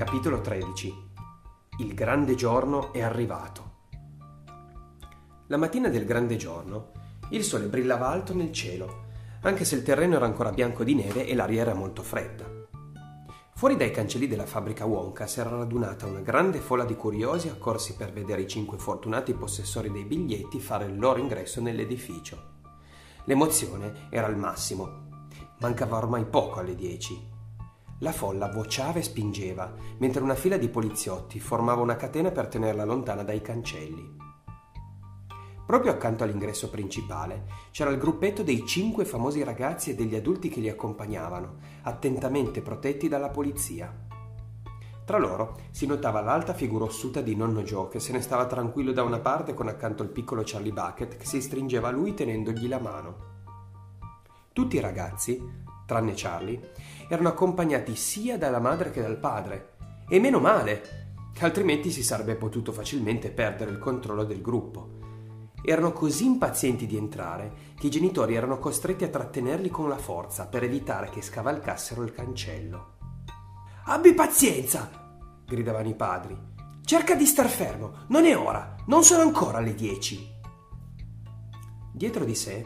Capitolo 13 Il grande giorno è arrivato. La mattina del grande giorno il sole brillava alto nel cielo, anche se il terreno era ancora bianco di neve e l'aria era molto fredda. Fuori dai cancelli della fabbrica Wonka si era radunata una grande folla di curiosi accorsi per vedere i cinque fortunati possessori dei biglietti fare il loro ingresso nell'edificio. L'emozione era al massimo. Mancava ormai poco alle dieci. La folla vociava e spingeva, mentre una fila di poliziotti formava una catena per tenerla lontana dai cancelli. Proprio accanto all'ingresso principale c'era il gruppetto dei cinque famosi ragazzi e degli adulti che li accompagnavano, attentamente protetti dalla polizia. Tra loro si notava l'alta figura ossuta di nonno Joe che se ne stava tranquillo da una parte con accanto il piccolo Charlie Bucket che si stringeva a lui tenendogli la mano. Tutti i ragazzi, tranne Charlie, erano accompagnati sia dalla madre che dal padre. E meno male, altrimenti si sarebbe potuto facilmente perdere il controllo del gruppo. Erano così impazienti di entrare che i genitori erano costretti a trattenerli con la forza per evitare che scavalcassero il cancello. Abbi pazienza! gridavano i padri. Cerca di star fermo, non è ora, non sono ancora le dieci. Dietro di sé,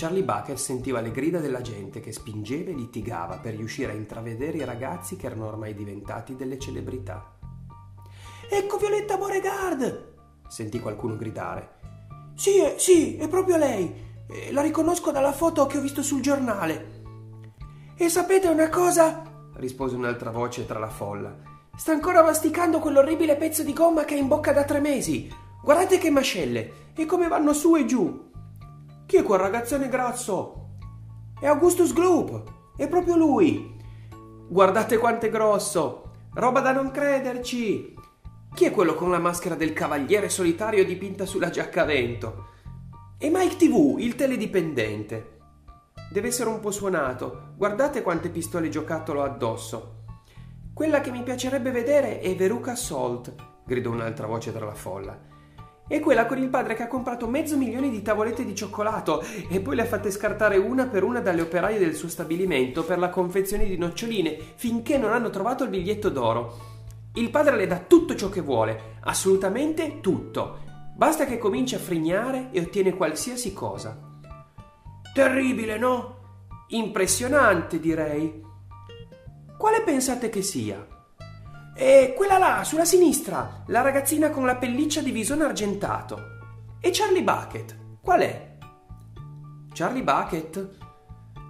Charlie Bucket sentiva le grida della gente che spingeva e litigava per riuscire a intravedere i ragazzi che erano ormai diventati delle celebrità. Ecco Violetta Beauregard! sentì qualcuno gridare sì, eh, sì, è proprio lei. Eh, la riconosco dalla foto che ho visto sul giornale. E sapete una cosa? rispose un'altra voce tra la folla. Sta ancora masticando quell'orribile pezzo di gomma che ha in bocca da tre mesi. Guardate che mascelle e come vanno su e giù. Chi è quel ragazzone grasso? È Augustus Gloop. È proprio lui. Guardate quanto è grosso. Roba da non crederci. Chi è quello con la maschera del cavaliere solitario dipinta sulla giacca a vento? È Mike TV, il teledipendente. Deve essere un po' suonato. Guardate quante pistole giocattolo addosso. Quella che mi piacerebbe vedere è Veruca Salt, gridò un'altra voce tra la folla. È quella con il padre che ha comprato mezzo milione di tavolette di cioccolato e poi le ha fatte scartare una per una dalle operaie del suo stabilimento per la confezione di noccioline finché non hanno trovato il biglietto d'oro. Il padre le dà tutto ciò che vuole, assolutamente tutto. Basta che cominci a frignare e ottiene qualsiasi cosa. Terribile, no? Impressionante, direi. Quale pensate che sia? E quella là, sulla sinistra, la ragazzina con la pelliccia di visone argentato. E Charlie Bucket, qual è? Charlie Bucket?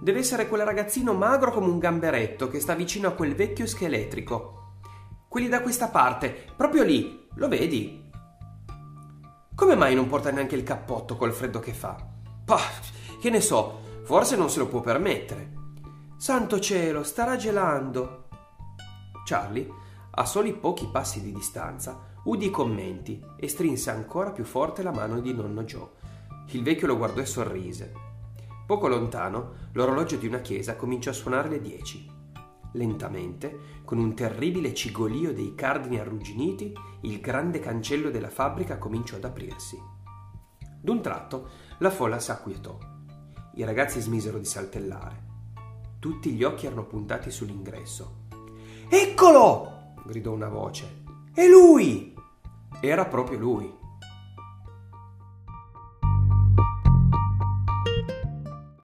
Deve essere quel ragazzino magro come un gamberetto che sta vicino a quel vecchio scheletrico quelli da questa parte, proprio lì, lo vedi? Come mai non porta neanche il cappotto col freddo che fa? Pah, che ne so, forse non se lo può permettere. Santo cielo, starà gelando. Charlie, a soli pochi passi di distanza, udì i commenti e strinse ancora più forte la mano di nonno Joe. Il vecchio lo guardò e sorrise. Poco lontano, l'orologio di una chiesa cominciò a suonare le dieci. Lentamente, con un terribile cigolio dei cardini arrugginiti, il grande cancello della fabbrica cominciò ad aprirsi. D'un tratto la folla s'acquietò. I ragazzi smisero di saltellare. Tutti gli occhi erano puntati sull'ingresso. Eccolo! Gridò una voce. È lui! Era proprio lui.